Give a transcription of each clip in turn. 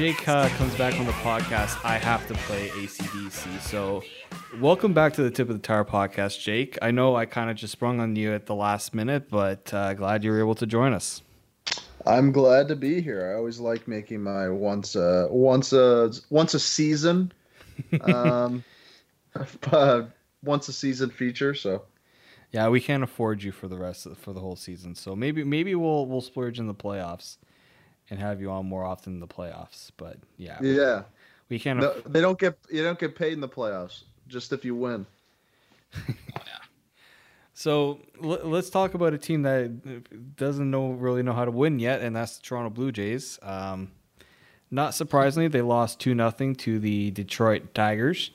Jake uh, comes back on the podcast, I have to play ACDC. So, welcome back to the Tip of the Tower podcast, Jake. I know I kind of just sprung on you at the last minute, but uh, glad you were able to join us. I'm glad to be here. I always like making my once a once a once a season, um, uh, once a season feature. So Yeah, we can't afford you for the rest of for the whole season. So maybe maybe we'll we'll splurge in the playoffs and have you on more often in the playoffs. But yeah, yeah, we can't. no, they don't get you don't get paid in the playoffs. Just if you win. Yeah. So l- let's talk about a team that doesn't know really know how to win yet, and that's the Toronto Blue Jays. Um, not surprisingly, they lost two nothing to the Detroit Tigers.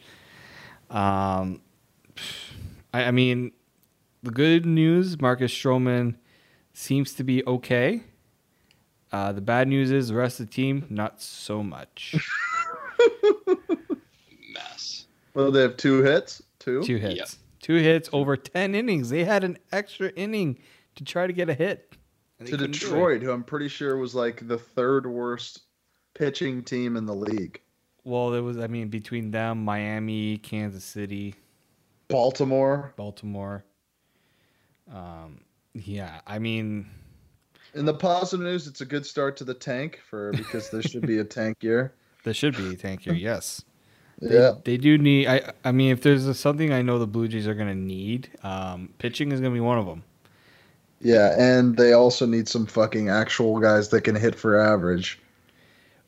Um, I, I mean, the good news: Marcus Stroman seems to be okay. Uh, the bad news is the rest of the team not so much. Mess. Well, they have two hits. Two. Two hits, Yep. two hits over ten innings. They had an extra inning to try to get a hit. to couldn't do it. Detroit, who I'm pretty sure was like the third worst pitching team in the league. Well, there was, I mean, between them, Miami, Kansas City, Baltimore. Baltimore. Um, yeah, I mean, In the positive news, it's a good start to the tank for because there should be a tank year. there should be a tank here. Yes, they, Yeah. they do need. I, I mean, if there's a, something I know the Blue Jays are going to need, um, pitching is going to be one of them. Yeah, and they also need some fucking actual guys that can hit for average.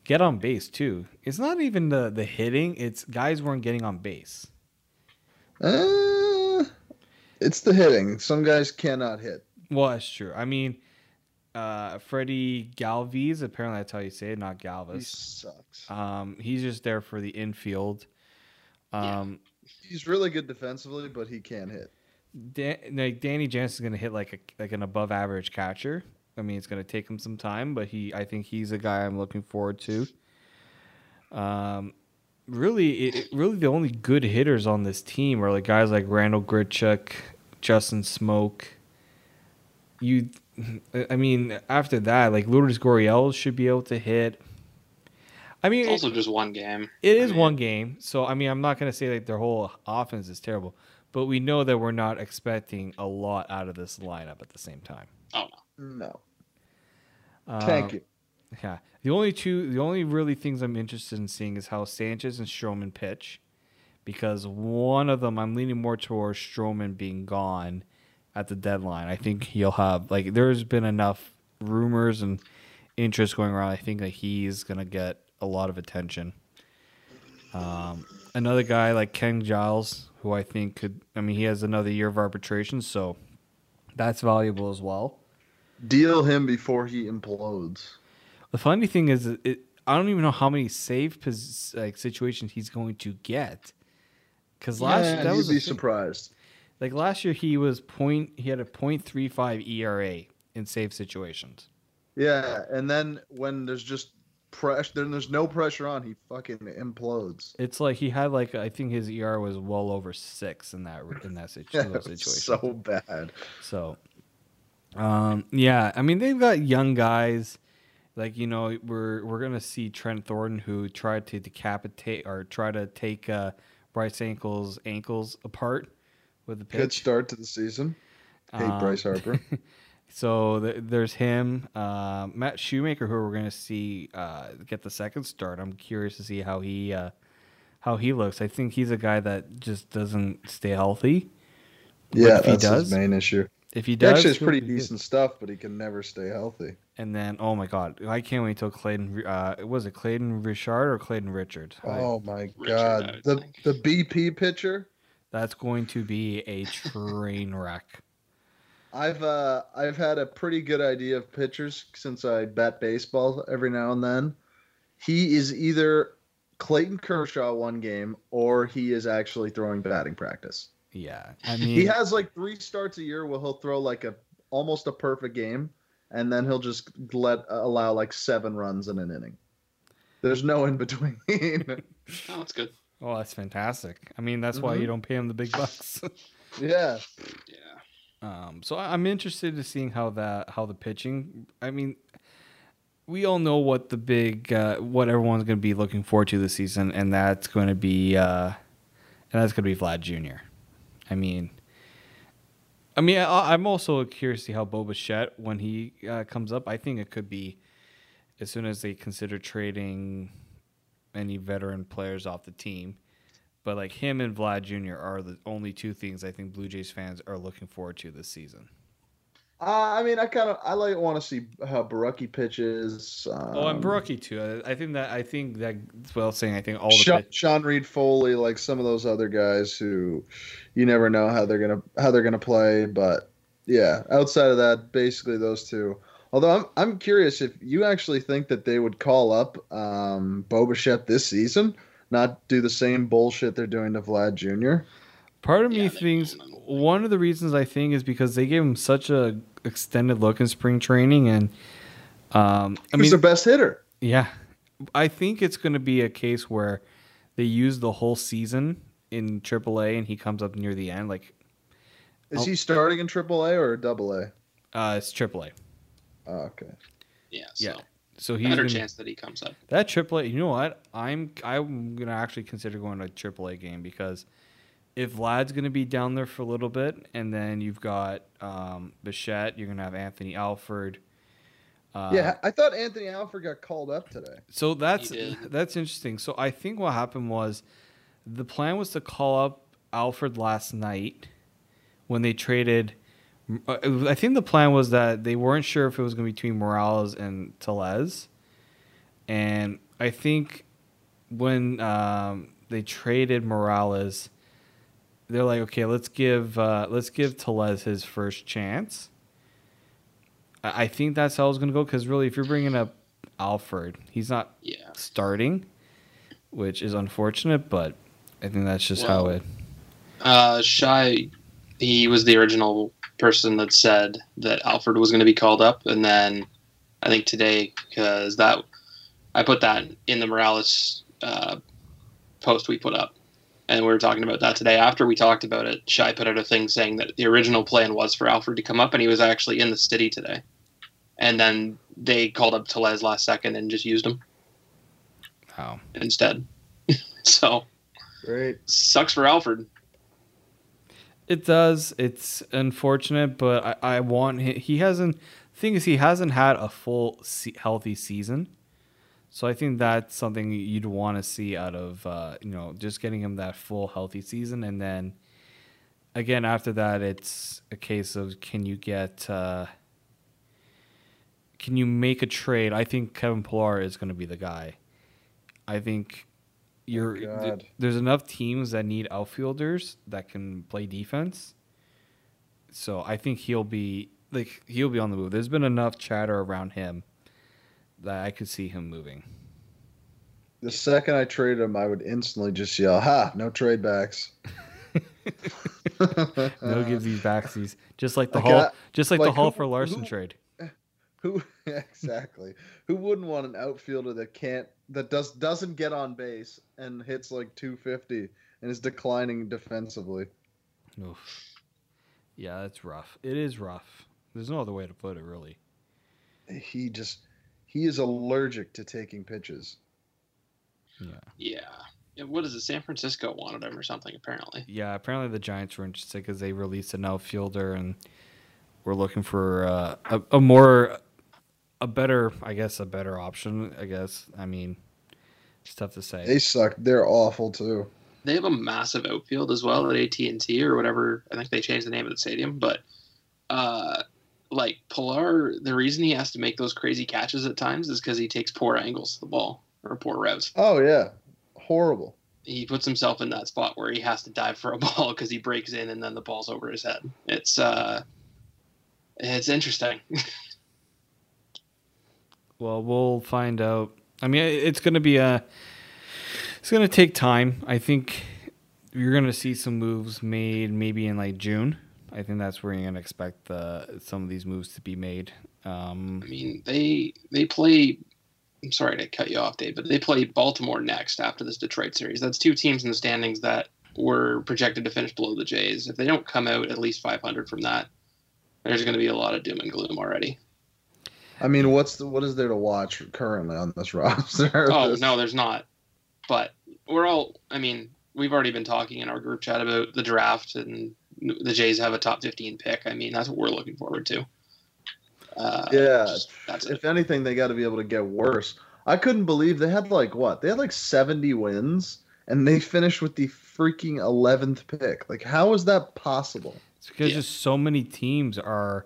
Get on base too. It's not even the the hitting; it's guys weren't getting on base. Uh, it's the hitting. Some guys cannot hit. Well, that's true. I mean, uh, Freddie Galvis, apparently that's how you say it, not Galvez. He sucks. Um, he's just there for the infield. Yeah. Um, He's really good defensively, but he can't hit. Dan, like Danny Jansen's gonna hit like a like an above average catcher. I mean, it's gonna take him some time, but he I think he's a guy I'm looking forward to. Um, really, it, really the only good hitters on this team are like guys like Randall Grichuk, Justin Smoak. You, I mean, after that, like Lourdes Gurriel should be able to hit. I mean, It's also just one game. it I is mean, one game, so I mean, I'm not going to say that their whole offense is terrible, but we know that we're not expecting a lot out of this lineup at the same time. Oh no. No. Um, Thank you. Yeah, the only two, the only really things I'm interested in seeing is how Sanchez and Stroman pitch, because one of them I'm leaning more towards Stroman being gone at the deadline. I think he'll have like there's been enough rumors and interest going around. I think that he's gonna get a lot of attention. Um, another guy like Ken Giles, who I think could, I mean, he has another year of arbitration, so that's valuable as well. Deal him before he implodes. The funny thing is, it, I don't even know how many save pos- like situations he's going to get. Because last yeah, that you'd was be thing. surprised. Like last year he was point he had a point three five ERA in save situations. Yeah, and then when there's just pressure, then there's no pressure on, he fucking implodes. It's like he had like I think his ER was well over six in that in that situ- Yeah, it's so bad. So, um, yeah, I mean they've got young guys. Like you know, we're we're gonna see Trent Thornton who tried to decapitate or try to take uh, Bryce Ankle's ankles apart with the pitch. Good start to the season. Hey, Um, Bryce Harper. So th- there's him, uh, Matt Shoemaker, who we're gonna see uh, get the second start. I'm curious to see how he uh, how he looks. I think he's a guy that just doesn't stay healthy. Yeah, if he that's does, his main issue. If he He does, actually it's pretty be good. decent stuff, but he can never stay healthy. And then, oh my God, I can't wait till Clayton. Uh, was it Clayton Richard or Clayton Richard? I- Oh my god, would the think. the BP pitcher. That's going to be a train wreck. I've uh I've had a pretty good idea of pitchers since I bet baseball every now and then. He is either Clayton Kershaw one game or he is actually throwing batting practice. Yeah, I mean, He has like three starts a year where he'll throw like a almost a perfect game, and then he'll just let allow like seven runs in an inning. There's no in between. Oh, that's good. Oh, that's fantastic. I mean, that's why Mhm. you don't pay him the big bucks. yeah, Yeah. Um, so I- I'm interested to seeing how that how the pitching. I mean, we all know what the big uh, what everyone's going to be looking forward to this season, and that's going to be uh, and that's going to be Vlad Jr. I mean, I mean, I, I'm also curious to see how Boba Fett when he uh, comes up. I think it could be as soon as they consider trading any veteran players off the team. But like him and Vlad Jr. are the only two things I think Blue Jays fans are looking forward to this season. Uh, I mean, I kind of I like want to see how Borucki pitches. Um, oh, and Borucki too. I think that I think that well saying I think all the Sean, pit- Sean Reid-Foley, like some of those other guys who you never know how they're gonna how they're gonna play. But yeah, outside of that, basically those two. Although I'm I'm curious if you actually think that they would call up um, Boba this season, not do the same bullshit they're doing to Vlad Jr. Part of me Yeah, they thinks one of the reasons I think is because they gave him such a extended look in spring training, and um, I Who's mean, their best hitter? yeah, I think it's going to be a case where they use the whole season in AAA, and he comes up near the end. Like Is Oh. he starting in AAA or Double A? uh, it's AAA, Oh, okay. Yeah. So Yeah. so he's better gonna, chance that he comes up. that AAA. You know what? I'm I'm gonna actually consider going to a AAA game because if Vlad's gonna be down there for a little bit, and then you've got um, Bichette, you're gonna have Anthony Alford. Uh, yeah, I thought Anthony Alford got called up today. So that's that's interesting. So I think what happened was the plan was to call up Alford last night when they traded. I think the plan was that they weren't sure if it was going to be between Morales and Tellez, and I think when um, they traded Morales, they're like, okay, let's give uh, let's give Tellez his first chance. I I think that's how it's going to go because really, if you're bringing up Alford, he's not Yeah. starting, which is unfortunate, but I think that's just how it. Uh, Shi, he was the original person that said that Alford was going to be called up, and then I think today because that I put that in the Morales uh, post we put up, and we were talking about that today. After we talked about it, Shi put out a thing saying that the original plan was for Alford to come up, and he was actually in the city today, and then they called up Tellez last second and just used him Wow. instead. so Great. sucks for Alford. It does. It's unfortunate, but I, I want he, he hasn't. Thing is, he hasn't had a full se- healthy season, so I think that's something you'd want to see out of uh, you know just getting him that full healthy season, and then again after that, it's a case of can you get uh, can you make a trade? I think Kevin Pillar is going to be the guy. I think you're oh, th- there's enough teams that need outfielders that can play defense. So I think he'll be like he'll be on the move. There's been enough chatter around him that I could see him moving. The second I traded him, I would instantly just yell, "Ha! No trade backs." No gives these backsies, just like the Hall, just like, like the Hall for Larsson who- trade. Who exactly? Who wouldn't want an outfielder that can't that does doesn't get on base and hits like 250 and is declining defensively? Oof. Yeah, that's rough. It is rough. There's no other way to put it, really. He just he is allergic to taking pitches. Yeah. Yeah. yeah. What is it? San Francisco wanted him or something, apparently. Yeah, apparently the Giants were interested because they released an outfielder and we're looking for uh, a, a more, a better, I guess, a better option. I guess. I mean, it's tough to say. They suck. They're awful too. They have a massive outfield as well at AT&T or whatever. I think they changed the name of the stadium. But, uh, like, Pillar, the reason he has to make those crazy catches at times is because he takes poor angles to the ball or poor routes. Oh yeah, horrible. He puts himself in that spot where he has to dive for a ball because he breaks in and then the ball's over his head. It's, uh, it's interesting. Well, we'll find out. I mean, it's going to be a. It's going to take time. I think you're going to see some moves made maybe in like June. I think that's where you're going to expect the some of these moves to be made. Um, I mean, they they play. I'm sorry to cut you off, Dave, but they play Baltimore next after this Detroit series. That's two teams in the standings that were projected to finish below the Jays. If they don't come out at least 500 from that, there's going to be a lot of doom and gloom already. I mean, what's the, what is there to watch currently on this roster? Oh This- no, there's not. But we're all. I mean, we've already been talking in our group chat about the draft and the Jays have a top 15 pick. I mean, that's what we're looking forward to. Uh, Yeah, that's it. if anything, they got to be able to get worse. I couldn't believe they had like what? They had like 70 wins and they finished with the freaking 11th pick. Like, how is that possible? It's because Yeah. just so many teams are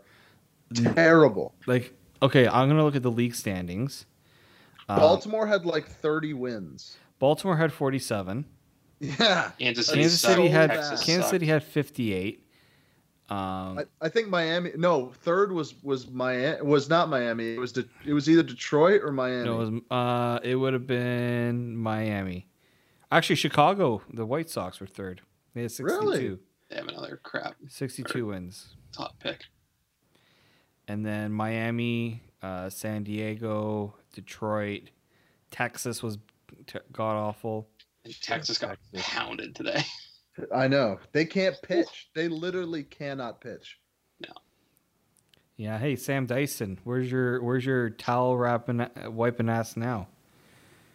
Terrible. like okay. I'm gonna look at the league standings. Uh, Baltimore had like 30 wins. Baltimore had 47. Yeah. Kansas City, Kansas City had Texas Kansas sucked. City had 58. Um, I, I think Miami. No, third was was Miami. Was not Miami. It was De, it was either Detroit or Miami. no, it was uh, it would have been Miami. Actually, Chicago, the White Sox were third. They had 62. Really? They have another crap 62 wins. top pick. And then Miami, uh, San Diego, Detroit, Texas was t- god awful. Texas got Texas. pounded today. I know they can't pitch. They literally cannot pitch. No. Yeah, hey Sam Dyson, where's your where's your towel wrapping wiping ass now?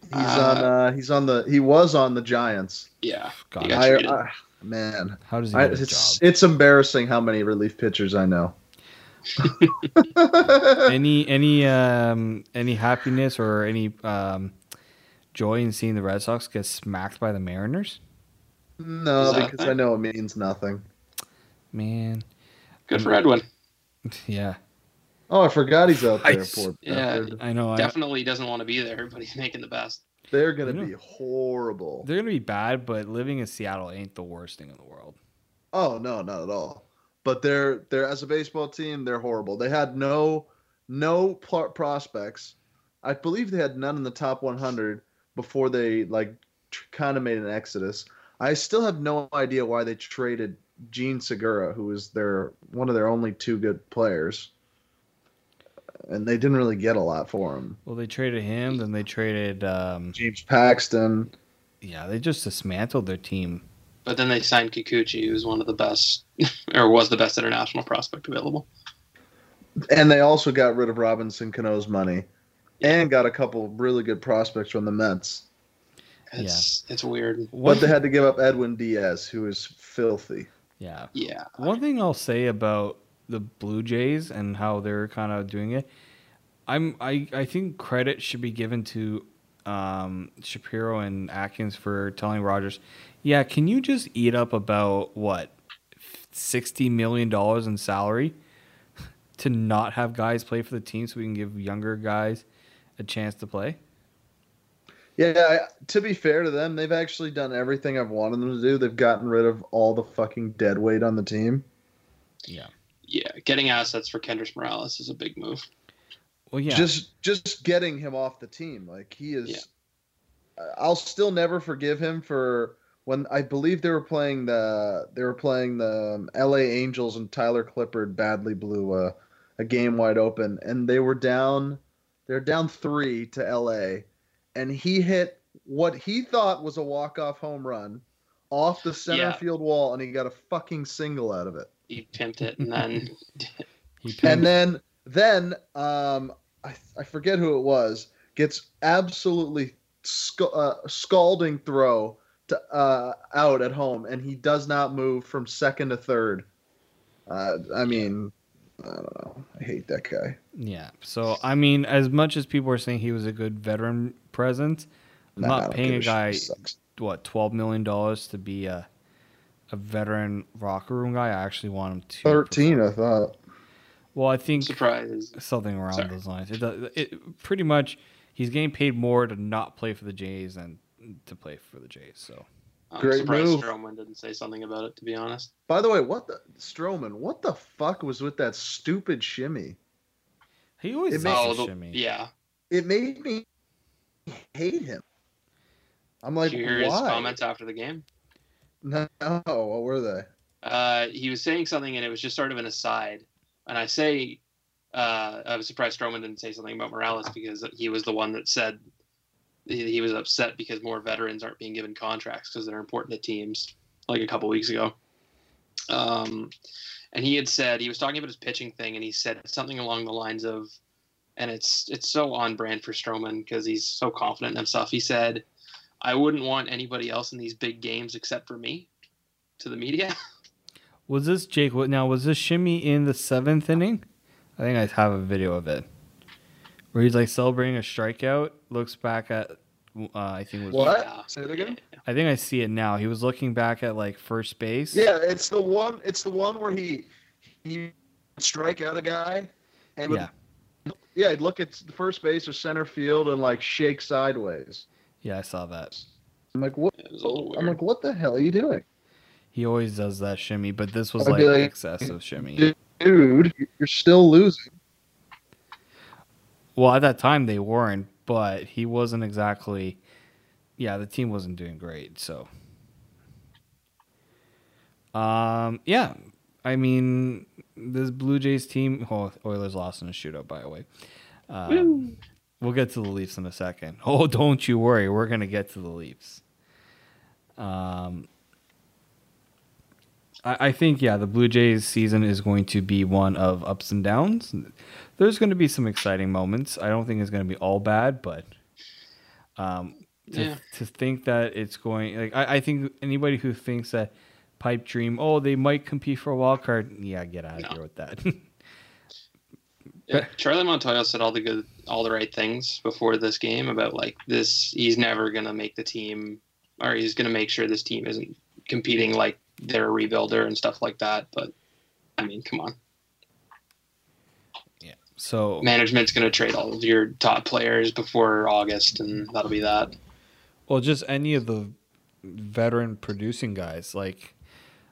He's Uh, on. Uh, he's on the. He was on the Giants. Yeah. God, I. I, man, How does he I, get a it's job? it's embarrassing how many relief pitchers I know. any any um any happiness or any um joy in seeing the Red Sox get smacked by the Mariners? no, Is that because I know it means nothing. Man, Good for Edwin. yeah, Oh, I forgot he's out there. Nice. Poor Yeah. bastard. I know. I, Definitely doesn't want to be there, but he's making the best. They're gonna be horrible. they're gonna be bad, but living in Seattle ain't the worst thing in the world. Oh no, not at all. But they're they're as a baseball team, they're horrible. They had no no pl- prospects. I believe they had none in the top 100 before they like kind of made an exodus. I still have no idea why they traded Jean Segura, who was their one of their only two good players, and they didn't really get a lot for him. Well, they traded him, then they traded. um James Paxton. Yeah, they just dismantled their team. But then they signed Kikuchi, who's one of the best, or was the best international prospect available. And they also got rid of Robinson Cano's money and got a couple really good prospects from the Mets. It's it's weird. One But they had to give up Edwin Diaz, who is filthy. yeah, Yeah. One thing I'll say about the Blue Jays and how they're kind of doing it, I'm I, I think credit should be given to um, Shapiro and Atkins for telling Rogers, yeah, can you just eat up about what sixty million dollars in salary to not have guys play for the team so we can give younger guys a chance to play? Yeah, to be fair to them, they've actually done everything I've wanted them to do. They've gotten rid of all the fucking dead weight on the team. Yeah. Yeah. Getting assets for Kendrys Morales is a big move. Well, yeah. Just just getting him off the team. Like he is I'll still never forgive him for when I believe they were playing the they were playing the um, LA Angels and Tyler Clippard badly blew a, a game wide open and they were down they're down 3 to LA and he hit what he thought was a walk-off home run off the center Yeah. field wall and he got a fucking single out of it. He pimped it, and then And then then um I, I forget who it was gets absolutely sc- uh, scalding throw to uh, out at home and he does not move from second to third. Uh, I mean, I don't know. I hate that guy. Yeah. So I mean, as much as people are saying he was a good veteran presence, I'm Nah, not paying a guy what twelve million dollars to be a a veteran locker room guy. I actually want him to Thirteen, I thought. Well, I think surprise. something around Sorry. those lines. It, does- it pretty much he's getting paid more to not play for the Jays than to play for the Jays. So I'm Great surprised move. Stroman didn't say something about it. To be honest, By the way, what the Stroman? What the fuck was with that stupid shimmy? he always It does makes- oh, the the- shimmy. yeah. It made me hate him. I'm like, Did you hear his why? comments after the game? No, what were they? Uh, he was saying something, and it was just sort of an aside. And I say, uh, I was surprised Stroman didn't say something about Morales because he was the one that said he, was upset because more veterans aren't being given contracts because they're important to teams, like a couple weeks ago. Um, and he had said he was talking about his pitching thing, and he said something along the lines of, and it's it's so on brand for Stroman because he's so confident in himself. He said, "I wouldn't want anybody else in these big games except for me." To the media. Was this Jake? Now? Was this shimmy in the seventh inning? I think I have a video of it where he's like celebrating a strikeout. Looks back at, uh, I think it was. What? Yeah. Say it again. I think I see it now. He was looking back at like first base. Yeah, it's the one. It's the one where he he strike out a guy, and would, yeah, yeah, he'd look at the first base or center field and like shake sideways. yeah. I saw that. I'm like, what? It was a little I'm like, what the hell are you doing, He always does that shimmy, but this was like be like, excessive shimmy. dude? You're still losing. Well, at that time they weren't, but he wasn't exactly. Yeah, the team wasn't doing great. So, um, yeah, I mean, this Blue Jays team. Oh, Oilers lost in a shootout, by the way. Um, we'll get to the Leafs in a second. Oh, don't you worry, we're gonna get to the Leafs. Um, I, I think yeah, the Blue Jays season is going to be one of ups and downs. There's going to be some exciting moments. I don't think it's going to be all bad, but um, to, Yeah. to think that it's going like I, I think anybody who thinks that pipe dream, oh, they might compete for a wild card, yeah, get out of No. here with that. Yeah, Charlie Montoyo said all the good, all the right things before this game about like this. He's never gonna make the team, or he's gonna make sure this team isn't competing like they're a rebuilder and stuff like that. But I mean, come on, so management's gonna trade all of your top players before August, and that'll be that. Well, just any of the veteran producing guys. Like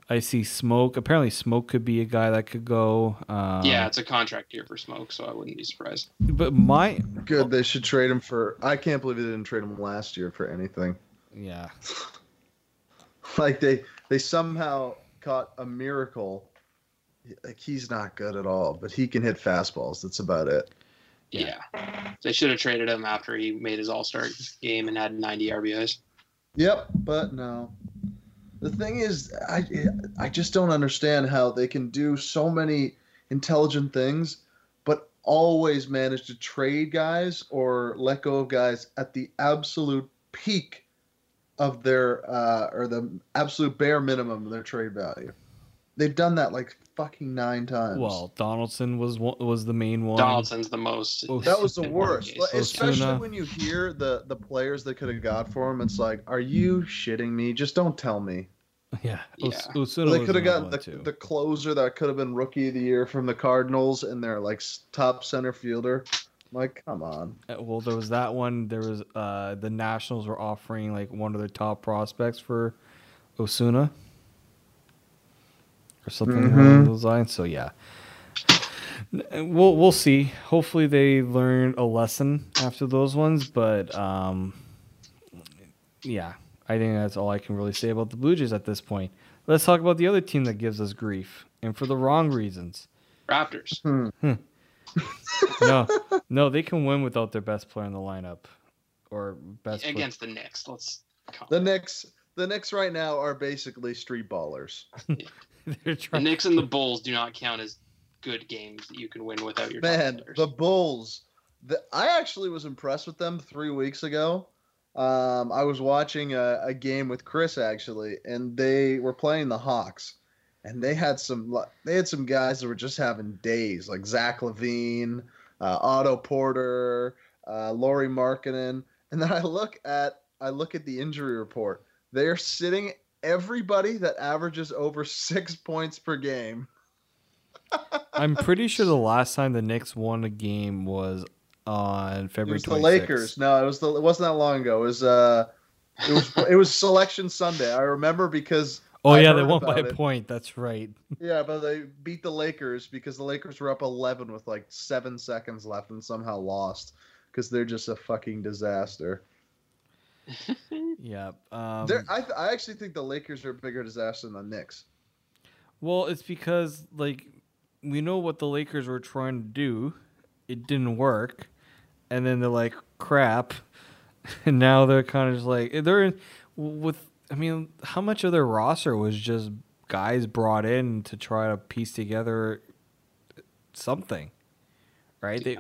I see Smoak. Apparently, Smoak could be a guy that could go. Um, yeah, it's a contract year for Smoak, so I wouldn't be surprised. but my Good. They should trade him for. I can't believe they didn't trade him last year for anything. yeah, Like they they somehow caught a miracle. Like he's not good at all, but he can hit fastballs. That's about it. Yeah. Yeah, they should have traded him after he made his All Star game and had 90 RBIs. Yep, but no. The thing is, I I just don't understand how they can do so many intelligent things, but always manage to trade guys or let go of guys at the absolute peak of their uh, or the absolute bare minimum of their trade value. They've done that like fucking nine times. well, Donaldson was one, was the main one. Donaldson's the most. Oh, That was the worst. Like, especially Osuna. when you hear the the players that could have got for him. It's like, are you shitting me? Just don't tell me. Yeah, Yeah. Os- Osuna they could have gotten the, too. the closer that could have been rookie of the year from the Cardinals and their like top center fielder. Like, come on. Uh, Well, there was that one. There was uh, the Nationals were offering like one of their top prospects for Osuna or something along Mhm. those lines. So yeah, we'll we'll see. Hopefully, they learn a lesson after those ones. But um, yeah, I think that's all I can really say about the Blue Jays at this point. Let's talk about the other team that gives us grief, and for the wrong reasons. Raptors. No, no, they can win without their best player in the lineup, or best player- against the Knicks. Let's come. The Knicks, the Knicks right now are basically street ballers. They're The trying. Knicks and the Bulls do not count as good games that you can win without your top Man, players. the Bulls. The, I actually was impressed with them three weeks ago. Um, I was watching a, a game with Chris actually, and they were playing the Hawks, and they had some they had some guys that were just having days, like Zach LaVine, uh, Otto Porter, uh, Lauri Markkanen, and then I look at I look at the injury report. They are sitting everybody that averages over six points per game. I'm pretty sure the last time the Knicks won a game was on It February was the Lakers. No, it was the. It wasn't that long ago. It was uh, it was it was Selection Sunday. I remember because Oh I yeah, they won by a point. That's right. yeah, but they beat the Lakers because the Lakers were up 11 with like seven seconds left and somehow lost because they're just a fucking disaster. Yeah. Um, they're, I I actually think the Lakers are a bigger disaster than the Knicks. well, it's because like we know what the Lakers were trying to do. It didn't work, and then they're like crap, and now they're kind of just like they're in, with. I mean, how much of their roster was just guys brought in to try to piece together something, right? They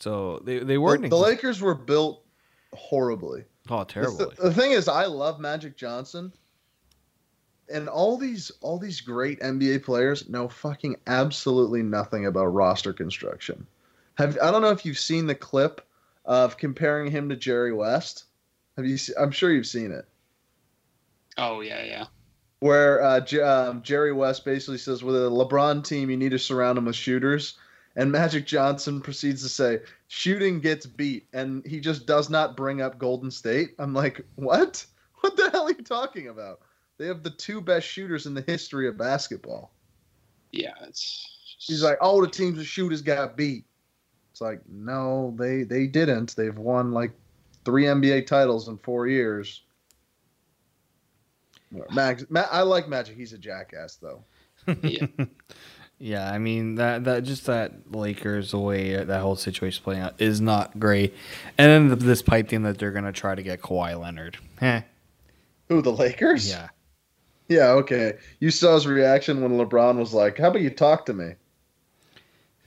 So they they weren't. the Lakers were built horribly. Oh, The, the thing is, I love Magic Johnson, and all these all these great NBA players know fucking absolutely nothing about roster construction. Have I don't know if you've seen the clip of comparing him to Jerry West. Have you? I'm sure you've seen it. Oh yeah, yeah. where uh, J- um, Jerry West basically says, with a LeBron team, you need to surround them with shooters. And Magic Johnson proceeds to say, shooting gets beat. And he just does not bring up Golden State. I'm like, what? What the hell are you talking about? They have the two best shooters in the history of basketball. Yeah, it's. He's like, all the teams with shooters got beat. It's like, no, they they didn't. They've won like three NBA titles in four years. Mag, Ma- I like Magic. He's a jackass, though. yeah. Yeah, I mean that that just that Lakers the way that whole situation playing out is not great, and then the, this pipe thing that they're gonna try to get Kawhi Leonard. Heh. Who the Lakers? Yeah, Yeah. Okay. You saw his reaction when LeBron was like, "How about you talk to me?"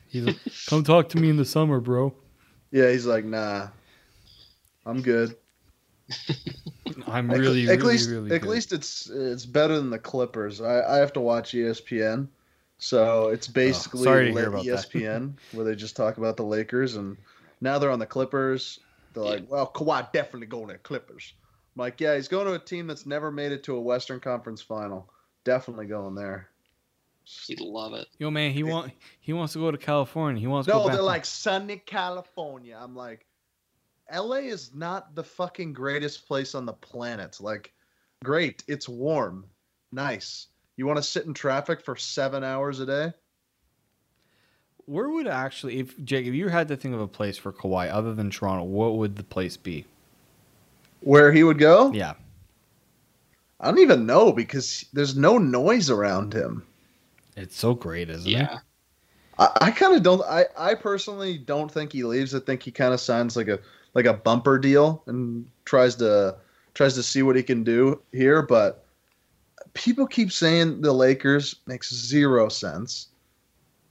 he's like, come talk to me in the summer, bro. Yeah. He's like, "Nah, I'm good." I'm At- really, at really, least, really at good. least it's it's better than the Clippers. I, I have to watch ESPN, so it's oh, basically Oh, sorry to lit hear about that. ESPN where they just talk about the Lakers, and now they're on the Clippers. They're like, "Well, Kawhi definitely going to the Clippers." I'm like, yeah, he's going to a team that's never made it to a Western Conference final. Definitely going there. He'd love it. Yo, man, he want he wants to go to California. He wants to No, go back. they're like sunny California. I'm like, LA is not the fucking greatest place on the planet. Like, great, it's warm, nice. You want to sit in traffic for seven hours a day? Where would actually, if Jake, if you had to think of a place for Kawhi other than Toronto, what would the place be? Where he would go? Yeah, I don't even know because there's no noise around him. it's so great, isn't it? Yeah. I, I kind of don't. I, I personally don't think he leaves. I think he kind of signs like a like a bumper deal and tries to tries to see what he can do here. But people keep saying the Lakers makes zero sense.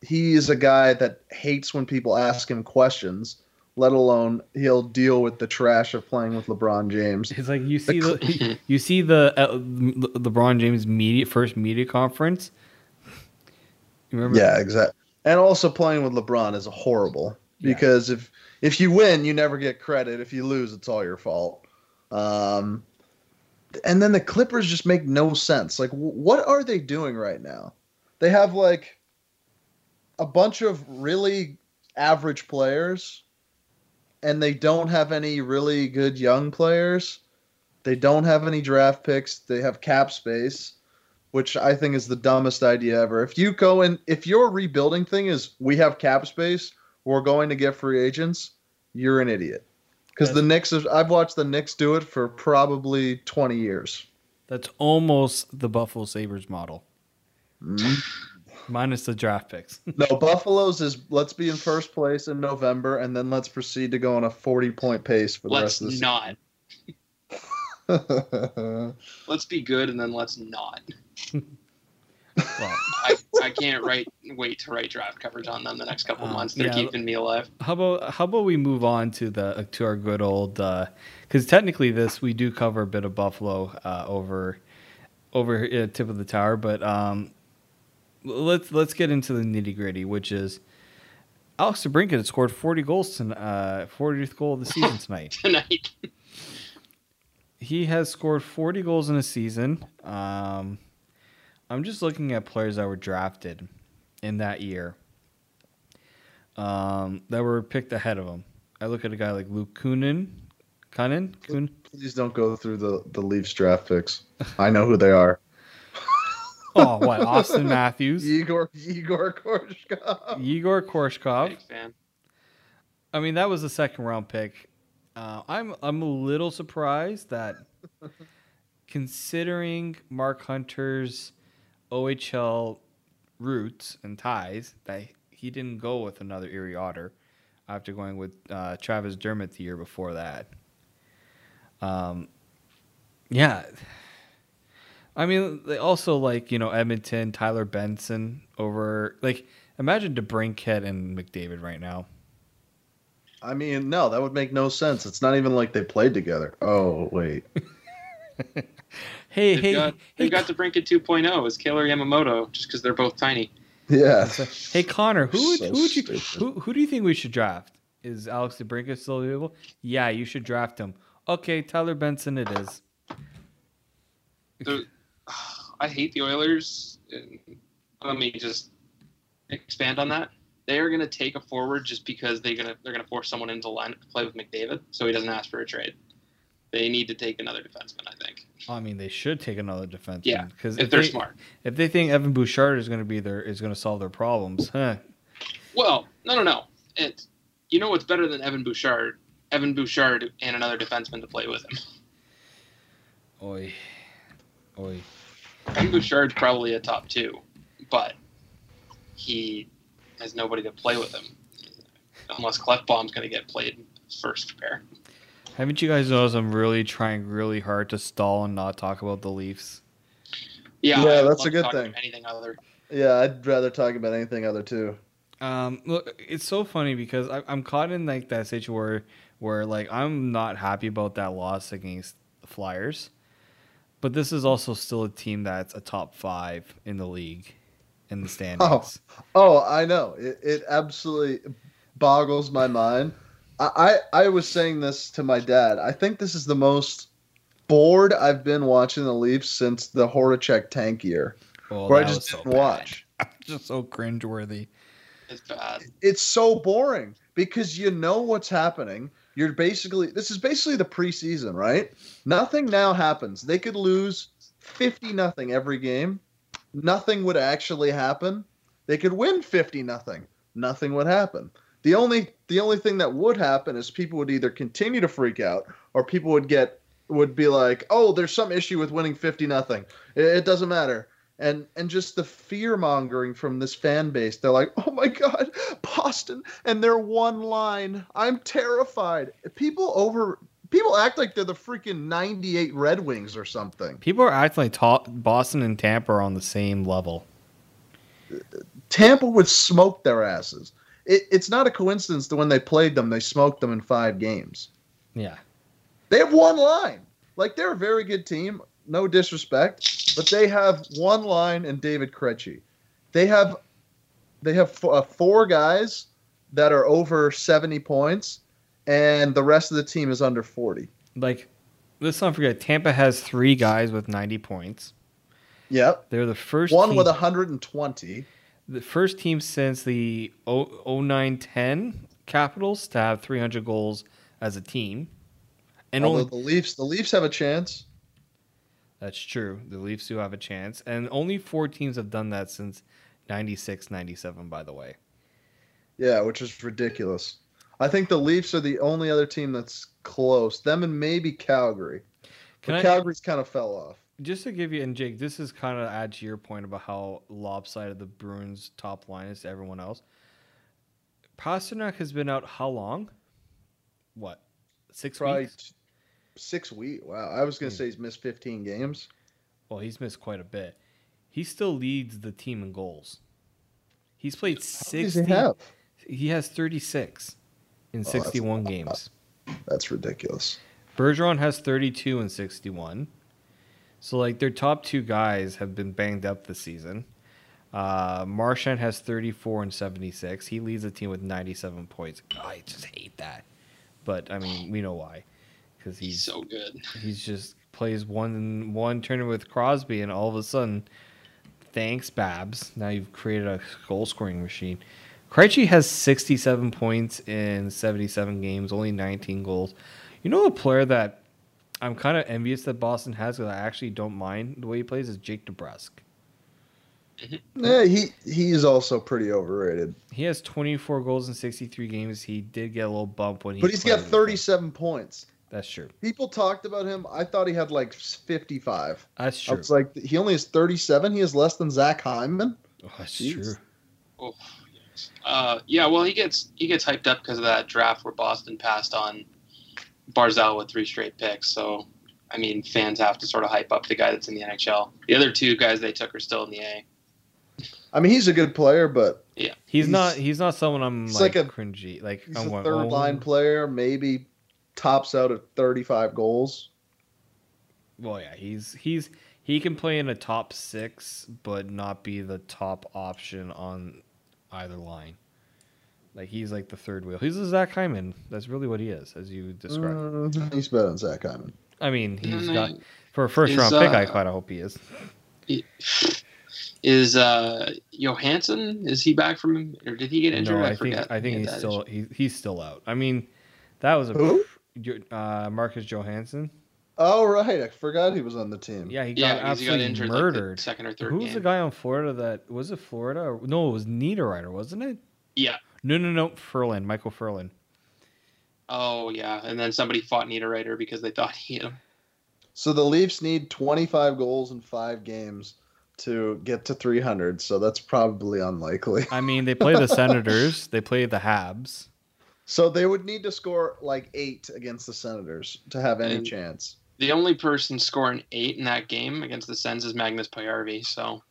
He is a guy that hates when people ask him questions. Let alone he'll deal with the trash of playing with LeBron James. It's like you see the you see the uh, Le- LeBron James media first media conference. You remember? Yeah, exactly. And also playing with LeBron is horrible Yeah. because if if you win, you never get credit. If you lose, it's all your fault. Um, and then the Clippers just make no sense. Like, wh- what are they doing right now? They have like a bunch of really average players, and they don't have any really good young players. They don't have any draft picks. They have cap space which I think is the dumbest idea ever. If you go in, if your rebuilding thing is we have cap space, we're going to get free agents, you're an idiot. Because the Knicks, I've watched the Knicks do it for probably 20 years. That's almost the Buffalo Sabres model, Mhm. minus the draft picks. No, Buffalo's is let's be in first place in November, and then let's proceed to go on a 40 point pace for the Let's rest of the not. season. Let's be good and then let's not. well, I, I can't write wait to write draft coverage on them the next couple Um, months. They're yeah. keeping me alive. how about how about we move on to the to our good old because technically this we do cover a bit of Buffalo uh, over over uh, tip of the tower, but um, let's let's get into the nitty gritty, which is. Alex DeBrincat had scored 40 goals tonight, uh, 40th goal of the season tonight. Tonight. he has scored 40 goals in a season. Um, I'm just looking at players that were drafted in that year um, that were picked ahead of him. I look at a guy like Luke Kunin. Kunin? Kun? Please don't go through the, the Leafs draft picks. I know who they are. Oh, what? Auston Matthews, Igor Egor Korshkov. Egor Korshkov. Big fan. I mean, that was a second round pick. Uh, I'm I'm a little surprised that, considering Mark Hunter's OHL roots and ties, that he didn't go with another Erie Otter after going with uh, Travis Dermott the year before that. Um, yeah. I mean, they also like you know Edmonton, Tyler Benson over like imagine DeBrincat and McDavid right now. I mean, no, that would make no sense. It's not even like they played together. Oh wait. Hey, They've hey, got, hey, they've got DeBrincat 2.0 is Kailer Yamamoto just because they're both tiny. Yeah. hey, Connor, who would, So who would you who, who do you think we should draft? Is Alex DeBrincat still available? Yeah, you should draft him. Okay, Tyler Benson, it is. The- I hate the Oilers. Let me just expand on that. They are going to take a forward just because they're going to they're going to force someone into the lineup to play with McDavid, so he doesn't ask for a trade. They need to take another defenseman, I think, I mean, they should take another defenseman. Yeah, because if they're they, smart. If they think Evan Bouchard is going to be there, is going to solve their problems, huh? Well, no, no, no. It's you know what's better than Evan Bouchard? Evan Bouchard and another defenseman to play with him. Oi, oi. Evan Bouchard's probably a top two, but he has nobody to play with him unless Klefbom's going to get played first pair. Haven't you guys noticed I'm really trying really hard to stall and not talk about the Leafs? Yeah, Yeah, that's a good thing. Anything other? Yeah, I'd rather talk about anything other too. Um, look, it's so funny because I, I'm caught in like that situation where, where like I'm not happy about that loss against the Flyers, but this is also still a team that's a top five in the league, in the standings. Oh, I know. It, it absolutely boggles my mind. I, I I was saying this to my dad. I think this is the most bored I've been watching the Leafs since the Horachek tank year, Well, where I just was so didn't bad. watch. just so cringeworthy. It's bad. It's so boring because you know what's happening. You're basically this is basically the preseason, right? Nothing now happens. They could lose 50 nothing every game. Nothing would actually happen. They could win 50 nothing. Nothing would happen. The only the only thing that would happen is people would either continue to freak out or people would get would be like, "Oh, there's some issue with winning 50 nothing. It, it doesn't matter." And and just the fear mongering from this fan base. They're like, "Oh my god, Boston and their one line. I'm terrified." People over people act like they're the freaking 98 Red Wings or something. People are acting like ta- Boston and Tampa are on the same level. Tampa would smoke their asses. It, it's not a coincidence that when they played them, they smoked them in five games. Yeah. They have one line. Like they're a very good team. No disrespect, but they have one line and David Krejci. They have they have f- uh, four guys that are over 70 points, and the rest of the team is under 40. Like, let's not forget, Tampa has three guys with 90 points. Yep. They're the first One team, with 120. The first team since the 09-10 Capitals to have 300 goals as a team. And Although only the Leafs, the Leafs have a chance. that's true. The Leafs do have a chance, and only four teams have done that since 96-97 by the way. Yeah, which is ridiculous. I think the Leafs are the only other team that's close. Them and maybe Calgary. Can But I Calgary's kind of fell off. Just to give you and Jake, this is kind of add to your point about how lopsided the Bruins top line is to everyone else. Pastrnak has been out how long? What? Six Probably weeks? six weeks. Wow. I was going Hmm. to say he's missed 15 games. Well, he's missed quite a bit. He still leads the team in goals. He's played How many does sixty. he? He has thirty-six in Oh, that's sixty-one games. That's ridiculous. Bergeron has thirty-two in sixty-one. So like their top two guys have been banged up this season. Uh, Marchand has thirty-four and seventy-six. He leads the team with ninety-seven points. I just hate that, but I mean we know why, because He's he's so good. he's just plays one one tournament with Crosby, and all of a sudden, thanks Babs. Now you've created a goal scoring machine. Krejci has 67 points in 77 games, only 19 goals. You know a player that I'm kind of envious that Boston has because I actually don't mind the way he plays is Jake DeBrusk. Yeah, he he is also pretty overrated. He has 24 goals in 63 games. He did get a little bump when he. But he's played got with them. 37 points. That's true. People talked about him. I thought he had like 55. That's I true. was like, he only has 37. He has less than Zach Hyman. Oh, that's Jeez. true. Oh, yes. Uh, yeah, well, he gets he gets hyped up because of that draft where Boston passed on Barzal with three straight picks. So, I mean, fans have to sort of hype up the guy that's in the NHL. The other two guys they took are still in the A. I mean, he's a good player, but Yeah. He's, He's- not. He's not someone I'm like, like a- cringy. Like He's I'm a going, third oh. line player, maybe tops out at 35 goals. Well, yeah, he's he's he can play in a top six, but not be the top option on either line. Like he's like the third wheel. He's a Zach Hyman. That's really what he is, as you described. Mm, he's better than Zach Hyman. I mean, he's got for a first is, round pick. I uh, kind of hope he is. Is uh Johansson? Is he back from or did he get injured? No, I, I, think forget. I think He he's still he, he's still out. I mean, that was a Who? uh, Marcus Johansson. Oh, right. I forgot he was on the team. Yeah, he got Yeah, because he absolutely got injured murdered. the second or third Who's game. the guy on Florida that was it Florida? Or, no, it was Niederreiter, wasn't it? Yeah. No, no, no. Furlan, Michael Furlan. Oh yeah, and then somebody fought Nita Niederreiter because they thought he hit him. So the Leafs need 25 goals in five games to get to 300. So that's probably unlikely. I mean, they play the Senators. They play the Habs. So they would need to score like eight against the Senators to have any And- chance. The only person scoring eight in that game against the Sens is Magnus Pääjärvi. So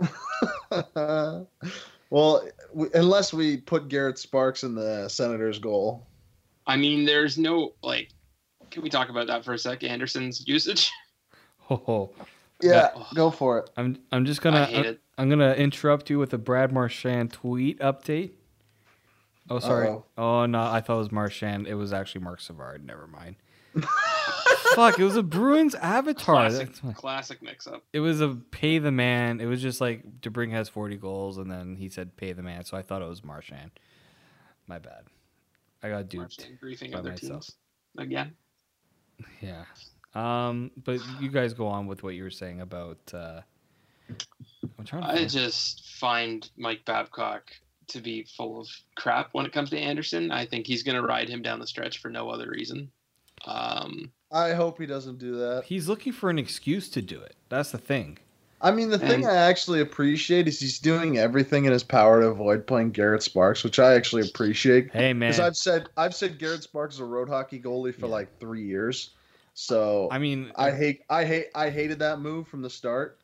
well, we, unless we put Garrett Sparks in the Senators' goal. I mean, there's no like. Can we talk about that for a sec? Anderson's usage. Oh, oh, Yeah, Yeah. go for it. I'm I'm just gonna I hate it. I'm gonna interrupt you with a Brad Marchand tweet update. Oh, sorry. Uh-oh. Oh no, I thought it was Marchand. It was actually Marc Savard. Never mind. Fuck! It was a Bruins avatar. Classic, That's classic mix-up. It was a pay the man. It was just like DeBring has 40 goals, and then he said pay the man. So I thought it was Marchand. My bad. I got duped. Griefing by other myself. teams again. Yeah. Um, but you guys go on with what you were saying about. Uh, I'm trying to. I find- just find Mike Babcock to be full of crap when it comes to Anderson. I think he's going to ride him down the stretch for no other reason. Um, I hope he doesn't do that. He's looking for an excuse to do it. That's the thing. I mean, the thing I actually appreciate is he's doing everything in his power to avoid playing Garrett Sparks, which I actually appreciate. Hey man. Because I've said I've said Garrett Sparks is a road hockey goalie for Yeah. like three years. So I mean, I hate I hate I hated that move from the start.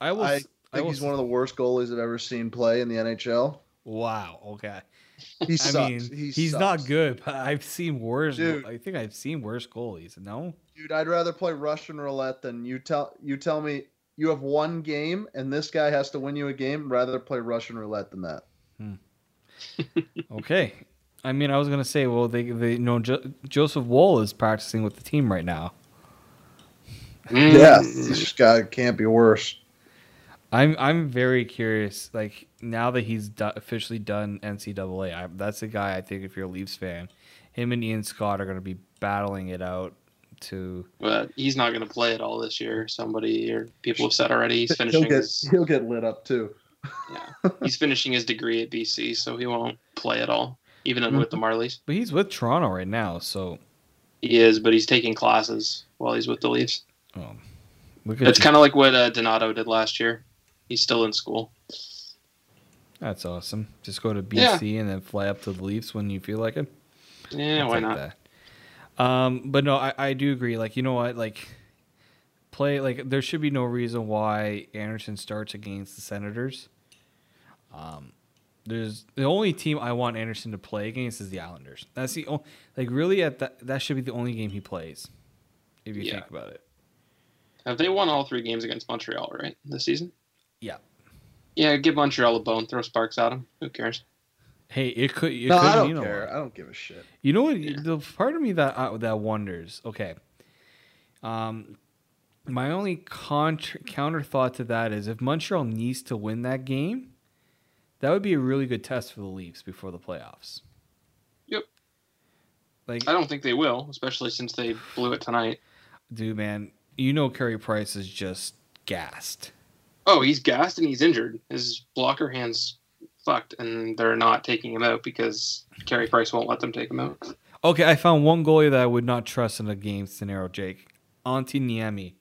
I will. I s- I think will he's one of the worst goalies I've ever seen play in the NHL. Wow. Okay. He I sucks. mean, he he's sucks. not good, but I've seen worse. Dude. I think I've seen worse goalies. No. Dude, I'd rather play Russian roulette than you tell you tell me you have one game and this guy has to win you a game. Rather play Russian roulette than that. Okay. I mean, I was gonna say, well, they, they, you know, jo- Joseph Woll is practicing with the team right now. Yeah, mm, this guy can't be worse. I'm, I'm very curious. Like now that he's do- officially done NCAA, I, that's a guy I think if you're a Leafs fan, him and Ian Scott are gonna be battling it out to. but he's not going to play at all this year. Somebody or people have said already he's He'll finishing get his he'll get lit up too. yeah he's finishing his degree at BC, so he won't play at all, even in with the Marlies. But he's with Toronto right now, so He is, but he's taking classes while he's with the Leafs. oh, It's kind of like what uh, Donato did last year. He's still in school. That's awesome. Just go to BC and then fly up to the Leafs when you feel like it. Yeah, I'll why not? that. Um, but no, I, I do agree. Like, you know what? Like, play like there should be no reason why Anderson starts against the Senators. Um, there's the only team I want Anderson to play against is the Islanders. That's the only like really at that that should be the only game he plays. If you Yeah. think about it. Have they won all three games against Montreal, right, this season? Yeah. Yeah, give Montreal a bone. Throw sparks at them. Who cares? Hey, it could. It no, could I don't mean care. I don't give a shit. You know what? Yeah. The part of me that uh, that wonders. Okay, um, my only counter counter thought to that is if Montreal needs to win that game, that would be a really good test for the Leafs before the playoffs. Yep. Like, I don't think they will, especially since they blew it tonight. dude, man, you know Carey Price is just gassed. Oh, he's gassed and he's injured. His blocker hands fucked, and they're not taking him out because Carey Price won't let them take him out. Okay, I found one goalie that I would not trust in a game scenario. Jake, Antti Niemi.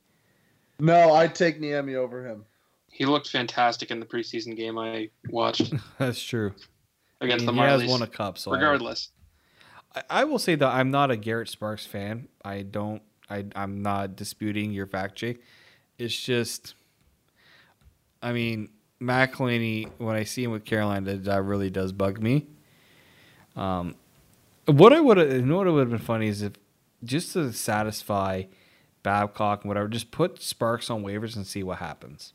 No, I'd take Niemi over him. He looked fantastic in the preseason game I watched That's true. against I mean, the he has won a cup, so I- Regardless, I, I will say that I'm not a Garrett Sparks fan. I don't. I I'm not disputing your fact, Jake. It's just, I mean, McElhinney, when I see him with Carolina, that really does bug me. Um, what I would have, you know, what would have been funny is if just to satisfy Babcock and whatever, just put Sparks on waivers and see what happens.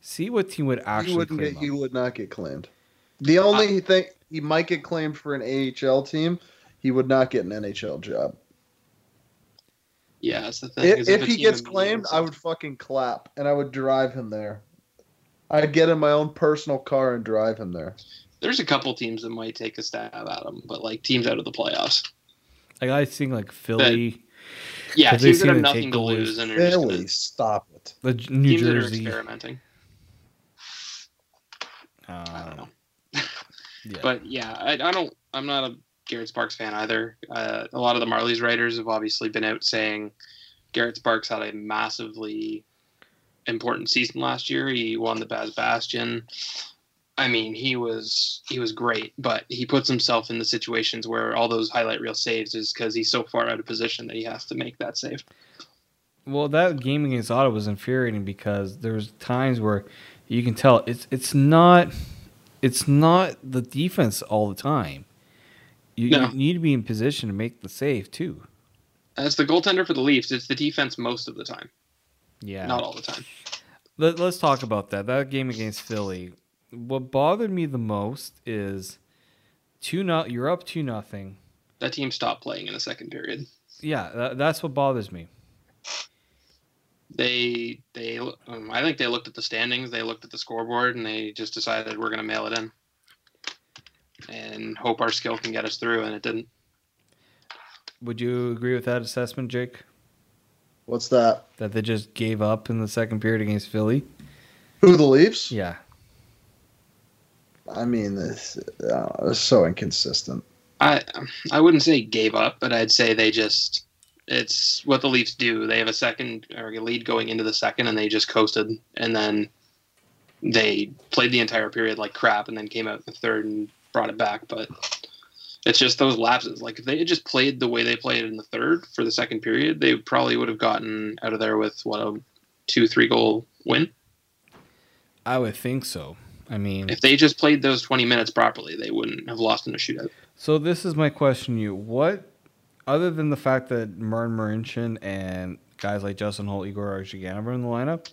See what team would He actually wouldn't claim get. He would not get claimed. The only thing he might get claimed for an AHL team, he would not get an NHL job. Yeah, that's the thing. If, is if he gets claimed, I would fucking clap and I would drive him there. I'd get in my own personal car and drive him there. There's a couple teams that might take a stab at him, but like teams out of the playoffs. Like I think like Philly, Yeah, Have they teams that have the nothing to lose and are Philly, gonna, stop it. the New teams that are Jersey. experimenting. Uh, I don't know. Yeah. But yeah, I, I don't. I'm not a Garrett Sparks fan either. Uh, a lot of the Marlies writers have obviously been out saying Garrett Sparks had a massively important season last year. He won the Baz Bastien. I mean, he was he was great, but he puts himself in the situations where all those highlight reel saves is because he's so far out of position that he has to make that save. Well, that game against Ottawa was infuriating because there's times where you can tell it's it's not it's not the defense all the time. You, No. you need to be in position to make the save too. As the goaltender for the Leafs, it's the defense most of the time, Yeah. not all the time. Let, let's talk about that. That game against Philly. What bothered me the most is two not you're up two nothing. That team stopped playing in the second period. Yeah, that, that's what bothers me. they they um, I think they looked at the standings, they looked at the scoreboard, and they just decided we're going to mail it in and hope our skill can get us through, and it didn't. Would you agree with that assessment, Jake? What's that? That they just gave up in the second period against Philly? Who the Leafs? Yeah. I mean, this uh, it's so inconsistent. I I wouldn't say gave up, but I'd say they just it's what the Leafs do. They have a second or a lead going into the second, and they just coasted, and then they played the entire period like crap, and then came out in the third and brought it back. But it's just those lapses. Like if they had just played the way they played in the third for the second period, they probably would have gotten out of there with what a two three goal win. I would think so. I mean, If they just played those twenty minutes properly, they wouldn't have lost in a shootout. so this is my question to you. What, other than the fact that Martin Marincin and guys like Justin Holl, Igor Ozhiganov are in the lineup,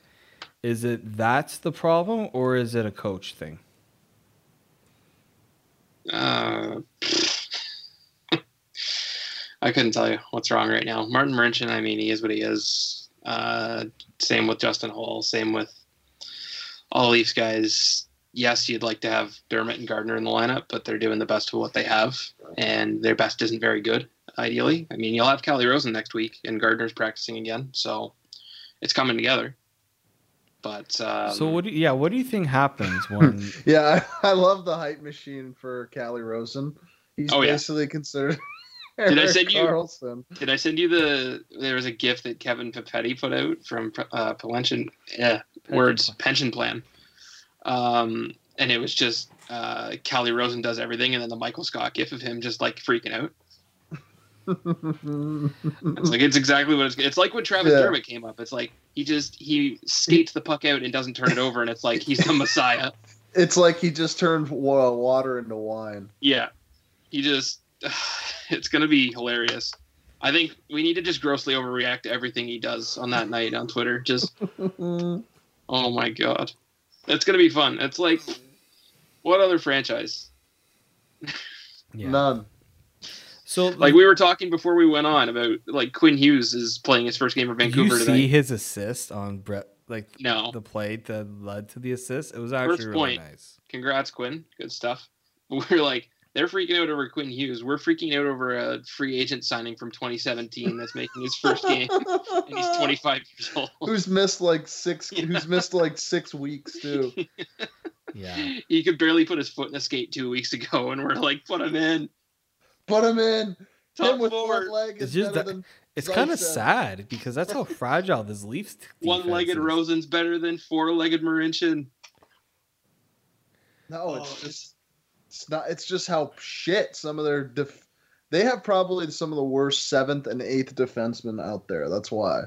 is it that's the problem or is it a coach thing? Uh, I couldn't tell you what's wrong right now. Martin Marincin, I mean, he is what he is. Uh, same with Justin Holl. Same with all Leafs guys. Yes, you'd like to have Dermott and Gardiner in the lineup, but they're doing the best of what they have, and their best isn't very good. Ideally, I mean, you'll have Calle Rosen next week, and Gardiner's practicing again, so it's coming together. But um, so what? Do you, yeah, what do you think happens when? Yeah, I, I love the hype machine for Calle Rosen. He's Oh, yeah. basically considered. Did I send you- Karlsson. Did I send you the? There was a gift that Kevin Papetti put out from uh, pension, yeah, words plan. pension plan, um, and it was just uh, Calle Rosen does everything, and then the Michael Scott GIF of him just like freaking out. It's like it's exactly what it's. It's like when Travis Yeah. Dermott came up. It's like he just he skates the puck out and doesn't turn it over, and it's like he's the messiah. it's like he just turned water into wine. Yeah, he just. It's gonna be hilarious. I think we need to just grossly overreact to everything he does on that night on Twitter. Just Oh my god. It's gonna be fun. It's like what other franchise? Yeah. None. So Like we were talking before we went on about like Quinn Hughes is playing his first game for Vancouver you see tonight. his assist on Brett? Like No. the play that led to the assist. It was actually First really point. nice. Congrats, Quinn. Good stuff. We're like they're freaking out over Quinn Hughes. We're freaking out over a free agent signing from 2017 that's making his first game, and he's 25 years old. Who's missed like six? Yeah. Who's missed like six weeks too? Yeah. he could barely put his foot in a skate two weeks ago, and we're like, put him in. Put him in. Top him with forward. one leg It's is just better that- than It's kind of sad because that's how fragile this Leafs One-legged is. Rosen's better than four-legged Marincin. No, it's Oh, just it's not. It's just how shit some of their def- They have probably some of the worst seventh and eighth defensemen out there. That's why.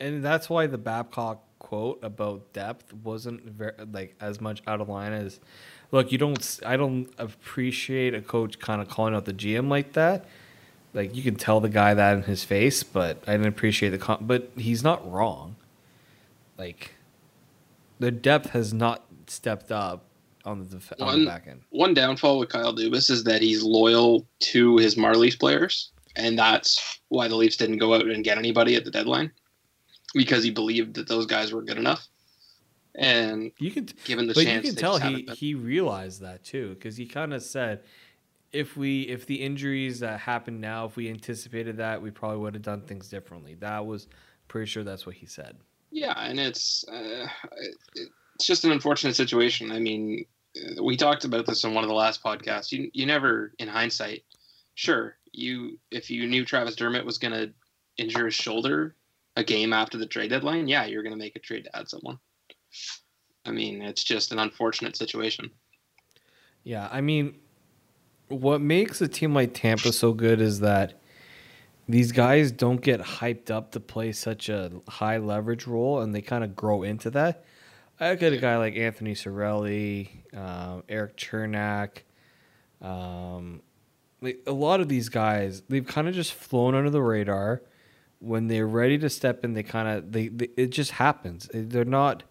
And that's why the Babcock quote about depth wasn't very like as much out of line as look you don't I don't appreciate a coach kind of calling out the gm like that like you can tell the guy that in his face but i didn't appreciate the con- but he's not wrong like the depth has not stepped up on the, on One- the back end One downfall with Kyle Dubas is that he's loyal to his Marlies players, and that's why the Leafs didn't go out and get anybody at the deadline because he believed that those guys were good enough. And you can given the but chance, you can tell he he realized that too because he kind of said if we if the injuries that happened now if we anticipated that we probably would have done things differently that was pretty sure that's what he said Yeah, and it's uh, it's just an unfortunate situation. I mean, we talked about this in one of the last podcasts. You you never, in hindsight, sure you if you knew Travis Dermott was going to injure his shoulder a game after the trade deadline, yeah, you're going to make a trade to add someone. I mean, it's just an unfortunate situation. yeah i mean what makes a team like tampa so good is that these guys don't get hyped up to play such a high leverage role and they kind of grow into that i get a guy like anthony cirelli um, eric cernak um, like a lot of these guys they've kind of just flown under the radar. When they're ready to step in they kind of they, they it just happens. They're not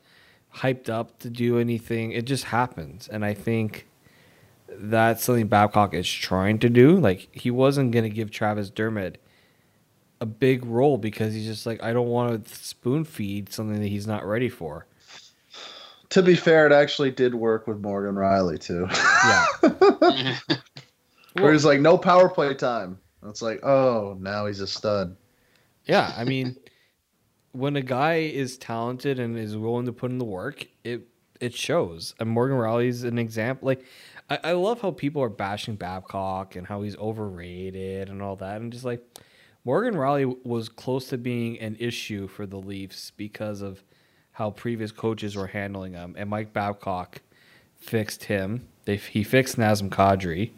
hyped up to do anything. It just happens. And i think that's something babcock is trying to do. Like he wasn't going to give travis dermott a big role because he's just like i don't want to spoon feed something that he's not ready for To be fair, it actually did work with Morgan Rielly too. yeah Where he's like, no power play time. And It's like, oh, now he's a stud. Yeah, I mean, when a guy is talented and is willing to put in the work, it it shows. And Morgan Rielly's an example. Like, I, I love how people are bashing Babcock and how he's overrated and all that. And just like, Morgan Rielly was close to being an issue for the Leafs because of how previous coaches were handling him. And Mike Babcock fixed him. They he fixed Nazem Kadri.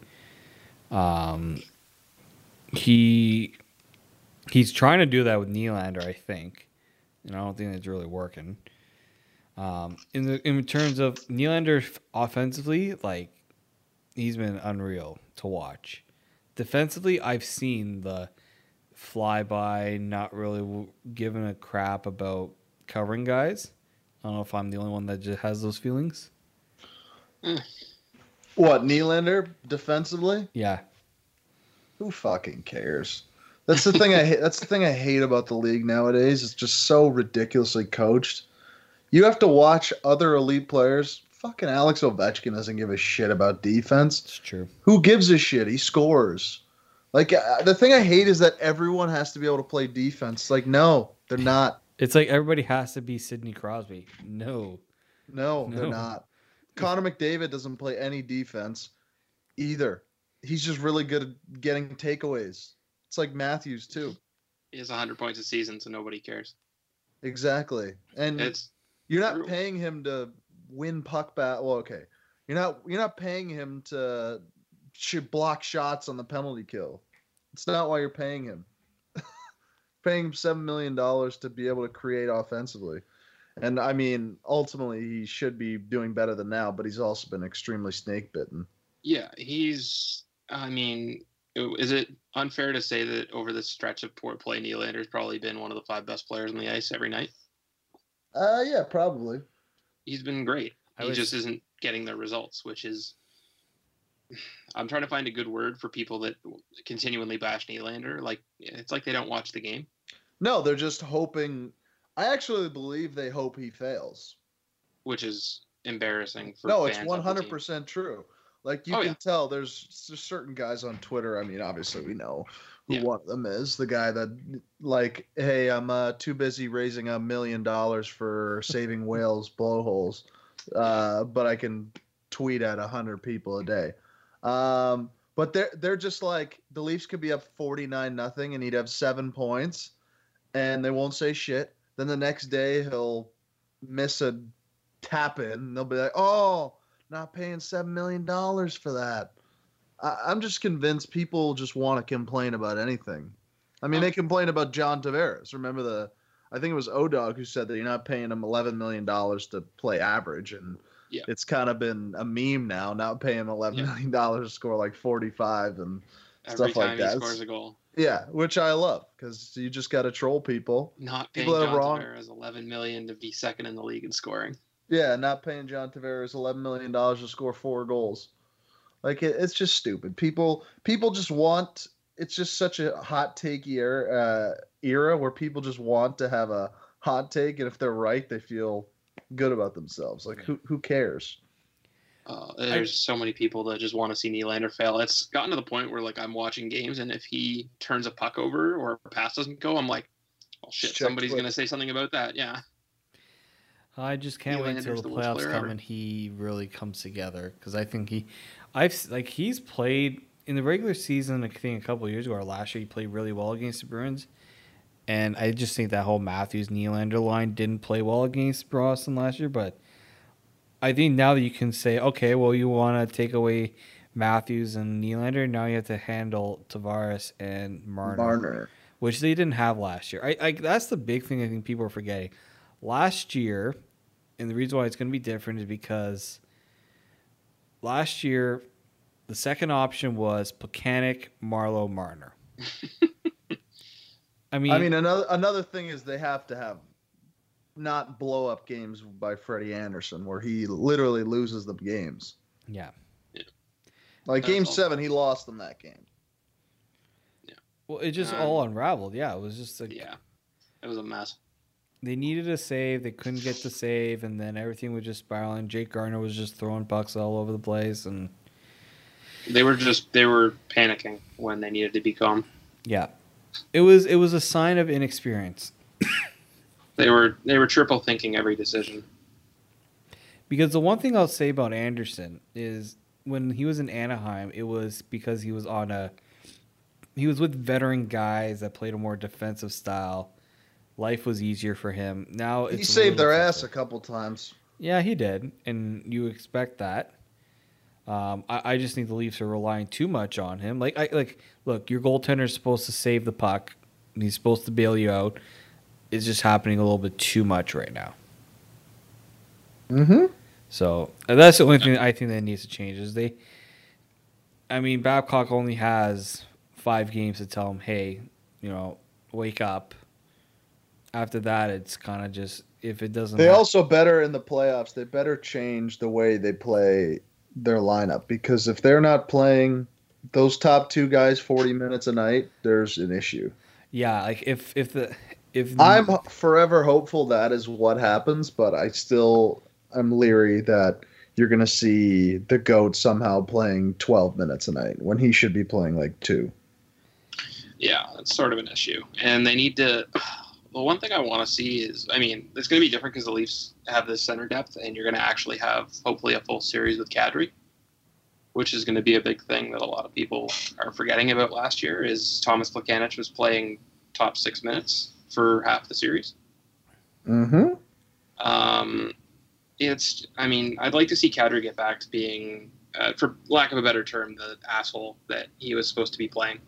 Um, he he's trying to do that with Nylander, I think, and I don't think it's really working. Um, in the in terms of Nylander offensively, like he's been unreal to watch. Defensively, I've seen the flyby, not really giving a crap about covering guys. I don't know if I'm the only one that just has those feelings. What, Nylander defensively? Yeah, Who fucking cares? That's the thing I hate. That's the thing I hate about the league nowadays. It's just so ridiculously coached. You have to watch other elite players. Fucking Alex Ovechkin doesn't give a shit about defense. it's true. Who gives a shit? He scores. Like uh, the thing I hate is that everyone has to be able to play defense. Like no, they're not. It's like everybody has to be Sidney Crosby. No, No, they're not. Connor McDavid doesn't play any defense either. He's just really good at getting takeaways. It's like Matthews too. He has 100 points a season, so nobody cares. Exactly. And It's you're not true. paying him to win puck bat. Well, okay. You're not you're not paying him to sh- block shots on the penalty kill. It's not why you're paying him. Paying him seven million dollars to be able to create offensively. And I mean, ultimately, he should be doing better than now. But he's also been extremely snake bitten. Yeah, he's. I mean, is it unfair to say that over the stretch of poor play, Nylander's probably been one of the five best players on the ice every night? Uh, yeah, probably. He's been great. I he was- just isn't getting the results, which is. I'm trying to find a good word for people that continually bash Nylander. Like it's like they don't watch the game. No, they're just hoping. I actually believe they hope he fails. which is embarrassing for no, it's fans of one the hundred team. percent true. Like you Oh, can yeah. tell, there's, there's certain guys on Twitter. I mean, obviously we know who Yeah. one of them is. The guy that like, hey, I'm uh, too busy raising a million dollars for saving whales blowholes, uh, but I can tweet at hundred people a day. Um, but they're they're just like the Leafs could be up forty nine nothing, and he'd have seven points, and they won't say shit. Then the next day he'll miss a tap in. And they'll be like, "Oh, not paying seven million dollars for that." I, I'm just convinced people just want to complain about anything. I mean, they complain about John Tavares. Remember the? I think it was Odog who said that you're not paying him 11 million dollars to play average, and Yeah. it's kind of been a meme now. Not paying 11 Yeah. million dollars to score like 45 and Every Stuff like time that. scores a goal. yeah, which I love because you just got to troll people. Not paying People that are John wrong- Tavares 11 million to be second in the league in scoring. Yeah, not paying John Tavares 11 million dollars to score four goals. Like it, it's just stupid. People people just want. It's just such a hot take era, uh, era where people just want to have a hot take, and if they're right, they feel good about themselves. Like who who cares? Uh, there's so many people that just want to see Nylander fail. It's gotten to the point where like I'm watching games, and if he turns a puck over or a pass doesn't go, I'm like, oh shit, somebody's gonna say something about that. Yeah, I just can't wait Nylander's until the the worst playoffs come ever. and he really comes together because I think he, I've like he's played in the regular season. I think a couple of years ago or last year he played really well against the Bruins, and I just think that whole Matthews Nylander line didn't play well against Boston last year. But I think now that you can say, okay, well you want to take away Matthews and Nylander, now you have to handle Tavares and Marner Marner. which they didn't have last year. I, I that's the big thing I think people are forgetting. Last year, and the reason why it's going to be different is because last year the second option was Plekanec, Marleau, Marner. I mean, I mean, another another thing is they have to have not blow up games by Freddie Anderson where he literally loses the games. yeah. yeah. Like game all. seven, he lost them that game. Yeah. Well, it just Um, all unraveled. Yeah, it was just like yeah, it was a mess. they needed a save, they couldn't get the save, and then everything was just spiraling. Jake Gardiner was just throwing bucks all over the place, and They were just they were panicking when they needed to be calm. yeah, it was it was a sign of inexperience. They were they were triple thinking every decision. Because the one thing I'll say about Anderson is when he was in Anaheim, it was because he was on a he was with veteran guys that played a more defensive style. Life was easier for him. Now He it's a saved little their ass a couple times. Yeah, he did, and you expect that. Um, I, I just think the Leafs are relying too much on him. Like, I like look, your goaltender is supposed to save the puck. and He's supposed to bail you out. It's just happening a little bit too much right now. Mm-hmm. So that's the only thing I think that needs to change. Is they, I mean, Babcock only has five games to tell him, hey, you know, wake up. After that, it's kind of just if it doesn't. They hap- also better in the playoffs. They better change the way they play their lineup because if they're not playing those top two guys 40 minutes a night, there's an issue. yeah, like if if the if I'm forever hopeful that is what happens, but I still I'm leery that you're going to see the goat somehow playing 12 minutes a night when he should be playing like two. Yeah, that's sort of an issue, and they need to. The one thing I want to see is, I mean, it's going to be different because the Leafs have this center depth, and you're going to actually have hopefully a full series with Kadri, which is going to be a big thing that a lot of people are forgetting about last year. Is Thomas Plekanec was playing top six minutes for half the series. Mm-hmm. Um, it's, I mean, I'd like to see Kadri get back to being, uh, for lack of a better term, the asshole that he was supposed to be playing.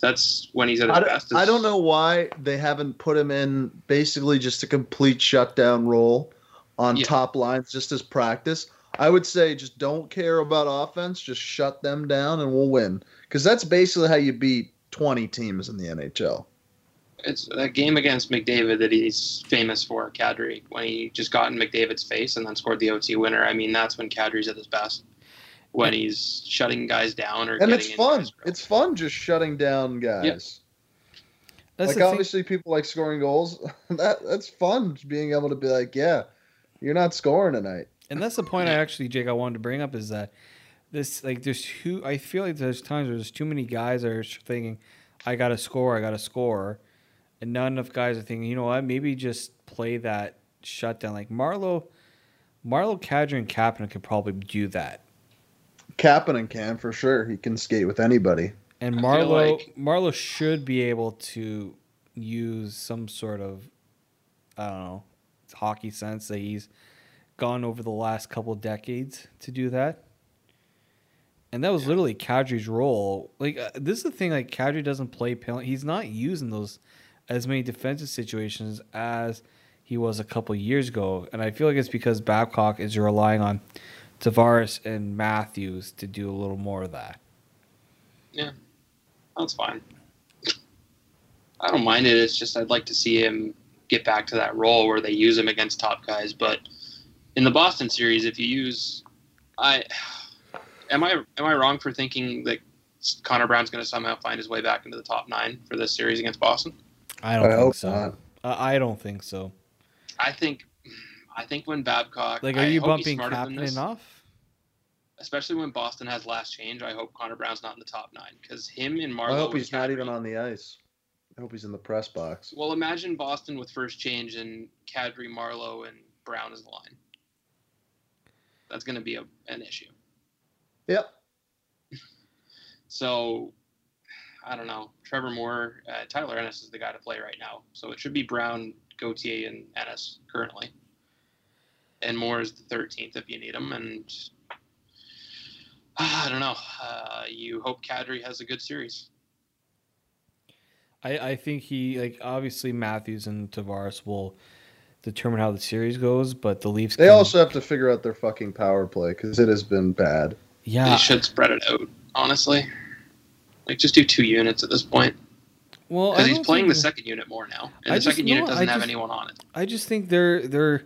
That's when he's at his I, best. I don't know why they haven't put him in basically just a complete shutdown role on Yeah. top lines just as practice. I would say just don't care about offense, just shut them down and we'll win. Because that's basically how you beat 20 teams in the NHL. It's that game against McDavid that he's famous for, Kadri, when he just got in McDavid's face and then scored the OT winner. I mean, that's when Kadri's at his best. When he's shutting guys down or And it's fun. It's fun just shutting down guys. that's like the thing- obviously people like scoring goals. that that's fun being able to be like, yeah, you're not scoring tonight. and that's the point I actually, Jake, I wanted to bring up is that this like there's too. I feel like there's times where there's too many guys that are thinking, I got to score, I got to score, and not enough guys are thinking, you know what, maybe just play that shutdown. Like Marleau, Marleau, Kadri, and Kapanen could probably do that. Kapanen can for sure. He can skate with anybody. And I feel Marleau, like- Marleau should be able to use some sort of, I don't know, hockey sense that he's gone over the last couple decades to do that. And that was literally Kadri's role. Like uh, this is the thing. Like Kadri doesn't play penalty. He's not using those as many defensive situations as he was a couple years ago, and I feel like it's because Babcock is relying on Tavares and Matthews to do a little more of that. Yeah, that's fine. I don't mind it. It's just I'd like to see him get back to that role where they use him against top guys. But in the Boston series, if you use, I am I am I wrong for thinking that Connor Brown's going to somehow find his way back into the top nine for this series against Boston? I don't I think hope so. not. I I don't think so. I think, I think when Babcock, Like, are I you hope he's bumping smarter than this, enough? Especially when Boston has last change, I hope Connor Brown's not in the top nine because him and Marleau. I hope he's not even on the ice. I hope he's in the press box. Well, imagine Boston with first change and Kadri, Marleau, and Brown as the line. That's going to be a, an issue. Yep. So, I don't know. Trevor Moore, uh, Tyler Ennis is the guy to play right now. So it should be Brown, Gauthier, and Ennis currently. And Moore is the 13th if you need him. And I don't know. Uh, you hope Kadri has a good series. I, I think he like obviously Matthews and Tavares will determine how the series goes, but the Leafs. They can- also have to figure out their fucking power play because it has been bad. yeah. They should spread it out, honestly. Like, just do two units at this point. well, Because he's playing think- the second unit more now. And I the just- second no, unit doesn't have just- anyone on it. I just think they're they're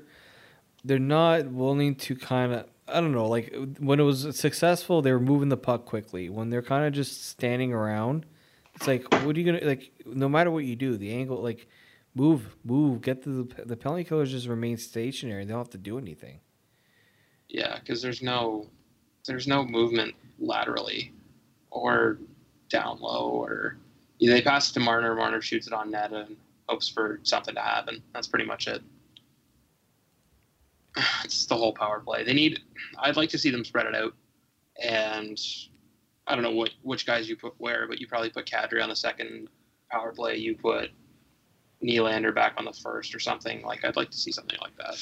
they're not willing to kind of I don't know like when it was successful they were moving the puck quickly. When they're kind of just standing around, it's like what are you gonna like? No matter what you do, the angle like move move get the the penalty killers just remain stationary. They don't have to do anything. Yeah, because there's no there's no movement laterally or down low or yeah, they pass it to Marner. Marner shoots it on net and hopes for something to happen. That's pretty much it. It's the whole power play. They need. I'd like to see them spread it out, and I don't know what which guys you put where, but you probably put Kadri on the second power play. You put Nylander back on the first or something. Like I'd like to see something like that.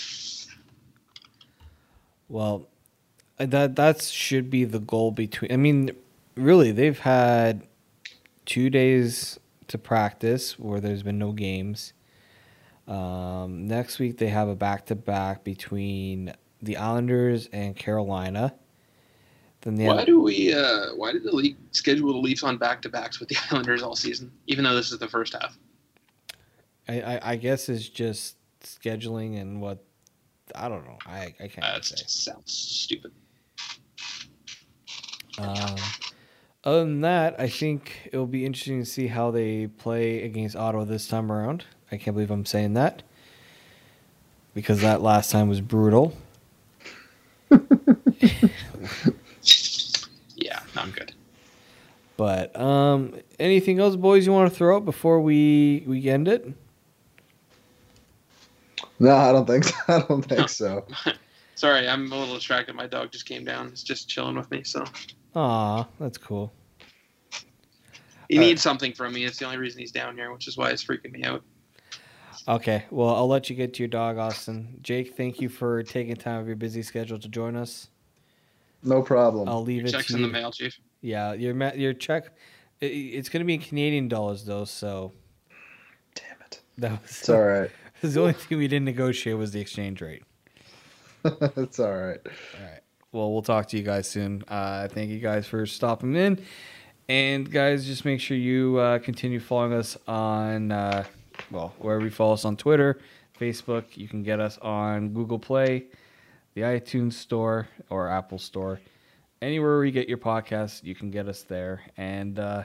Well, that that should be the goal between. I mean, really, they've had two days to practice where there's been no games. Um, next week they have a back to back between the Islanders and Carolina. Then they Why do we? Uh, why did the league schedule the Leafs on back to backs with the Islanders all season, even though this is the first half? I, I I guess it's just scheduling and what I don't know. I I can't Uh, say. sounds stupid. Um, other than that, I think it'll be interesting to see how they play against Ottawa this time around. I can't believe I'm saying that because that last time was brutal. Yeah, I'm good. But um, anything else, boys, you want to throw out before we we end it? No, I don't think so. I don't think No. so. Sorry, I'm a little distracted. My dog just came down. It's just chilling with me, so Aw, that's cool. he Uh, needs something from me. It's the only reason he's down here, which is why it's freaking me out. Okay, well, I'll let you get to your dog, Austin. Jake, thank you for taking time of your busy schedule to join us. No problem. I'll leave it Checks to in you. the mail, chief. Yeah, your ma- your check. i- It's going to be in Canadian dollars though, so Damn it. that was It's all right. the only thing we didn't negotiate was the exchange rate. it's all right. All right. Well, we'll talk to you guys soon. Uh, thank you guys for stopping in, and guys, just make sure you uh, continue following us on uh, well wherever you follow us on Twitter, Facebook. You can get us on Google Play, the iTunes Store, or Apple Store. Anywhere where you get your podcasts, you can get us there, and uh,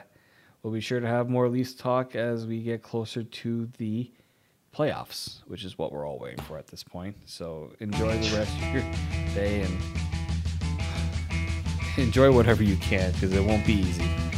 we'll be sure to have more Leafs talk as we get closer to the playoffs, which is what we're all waiting for at this point. So enjoy the rest of your day and enjoy whatever you can because it won't be easy.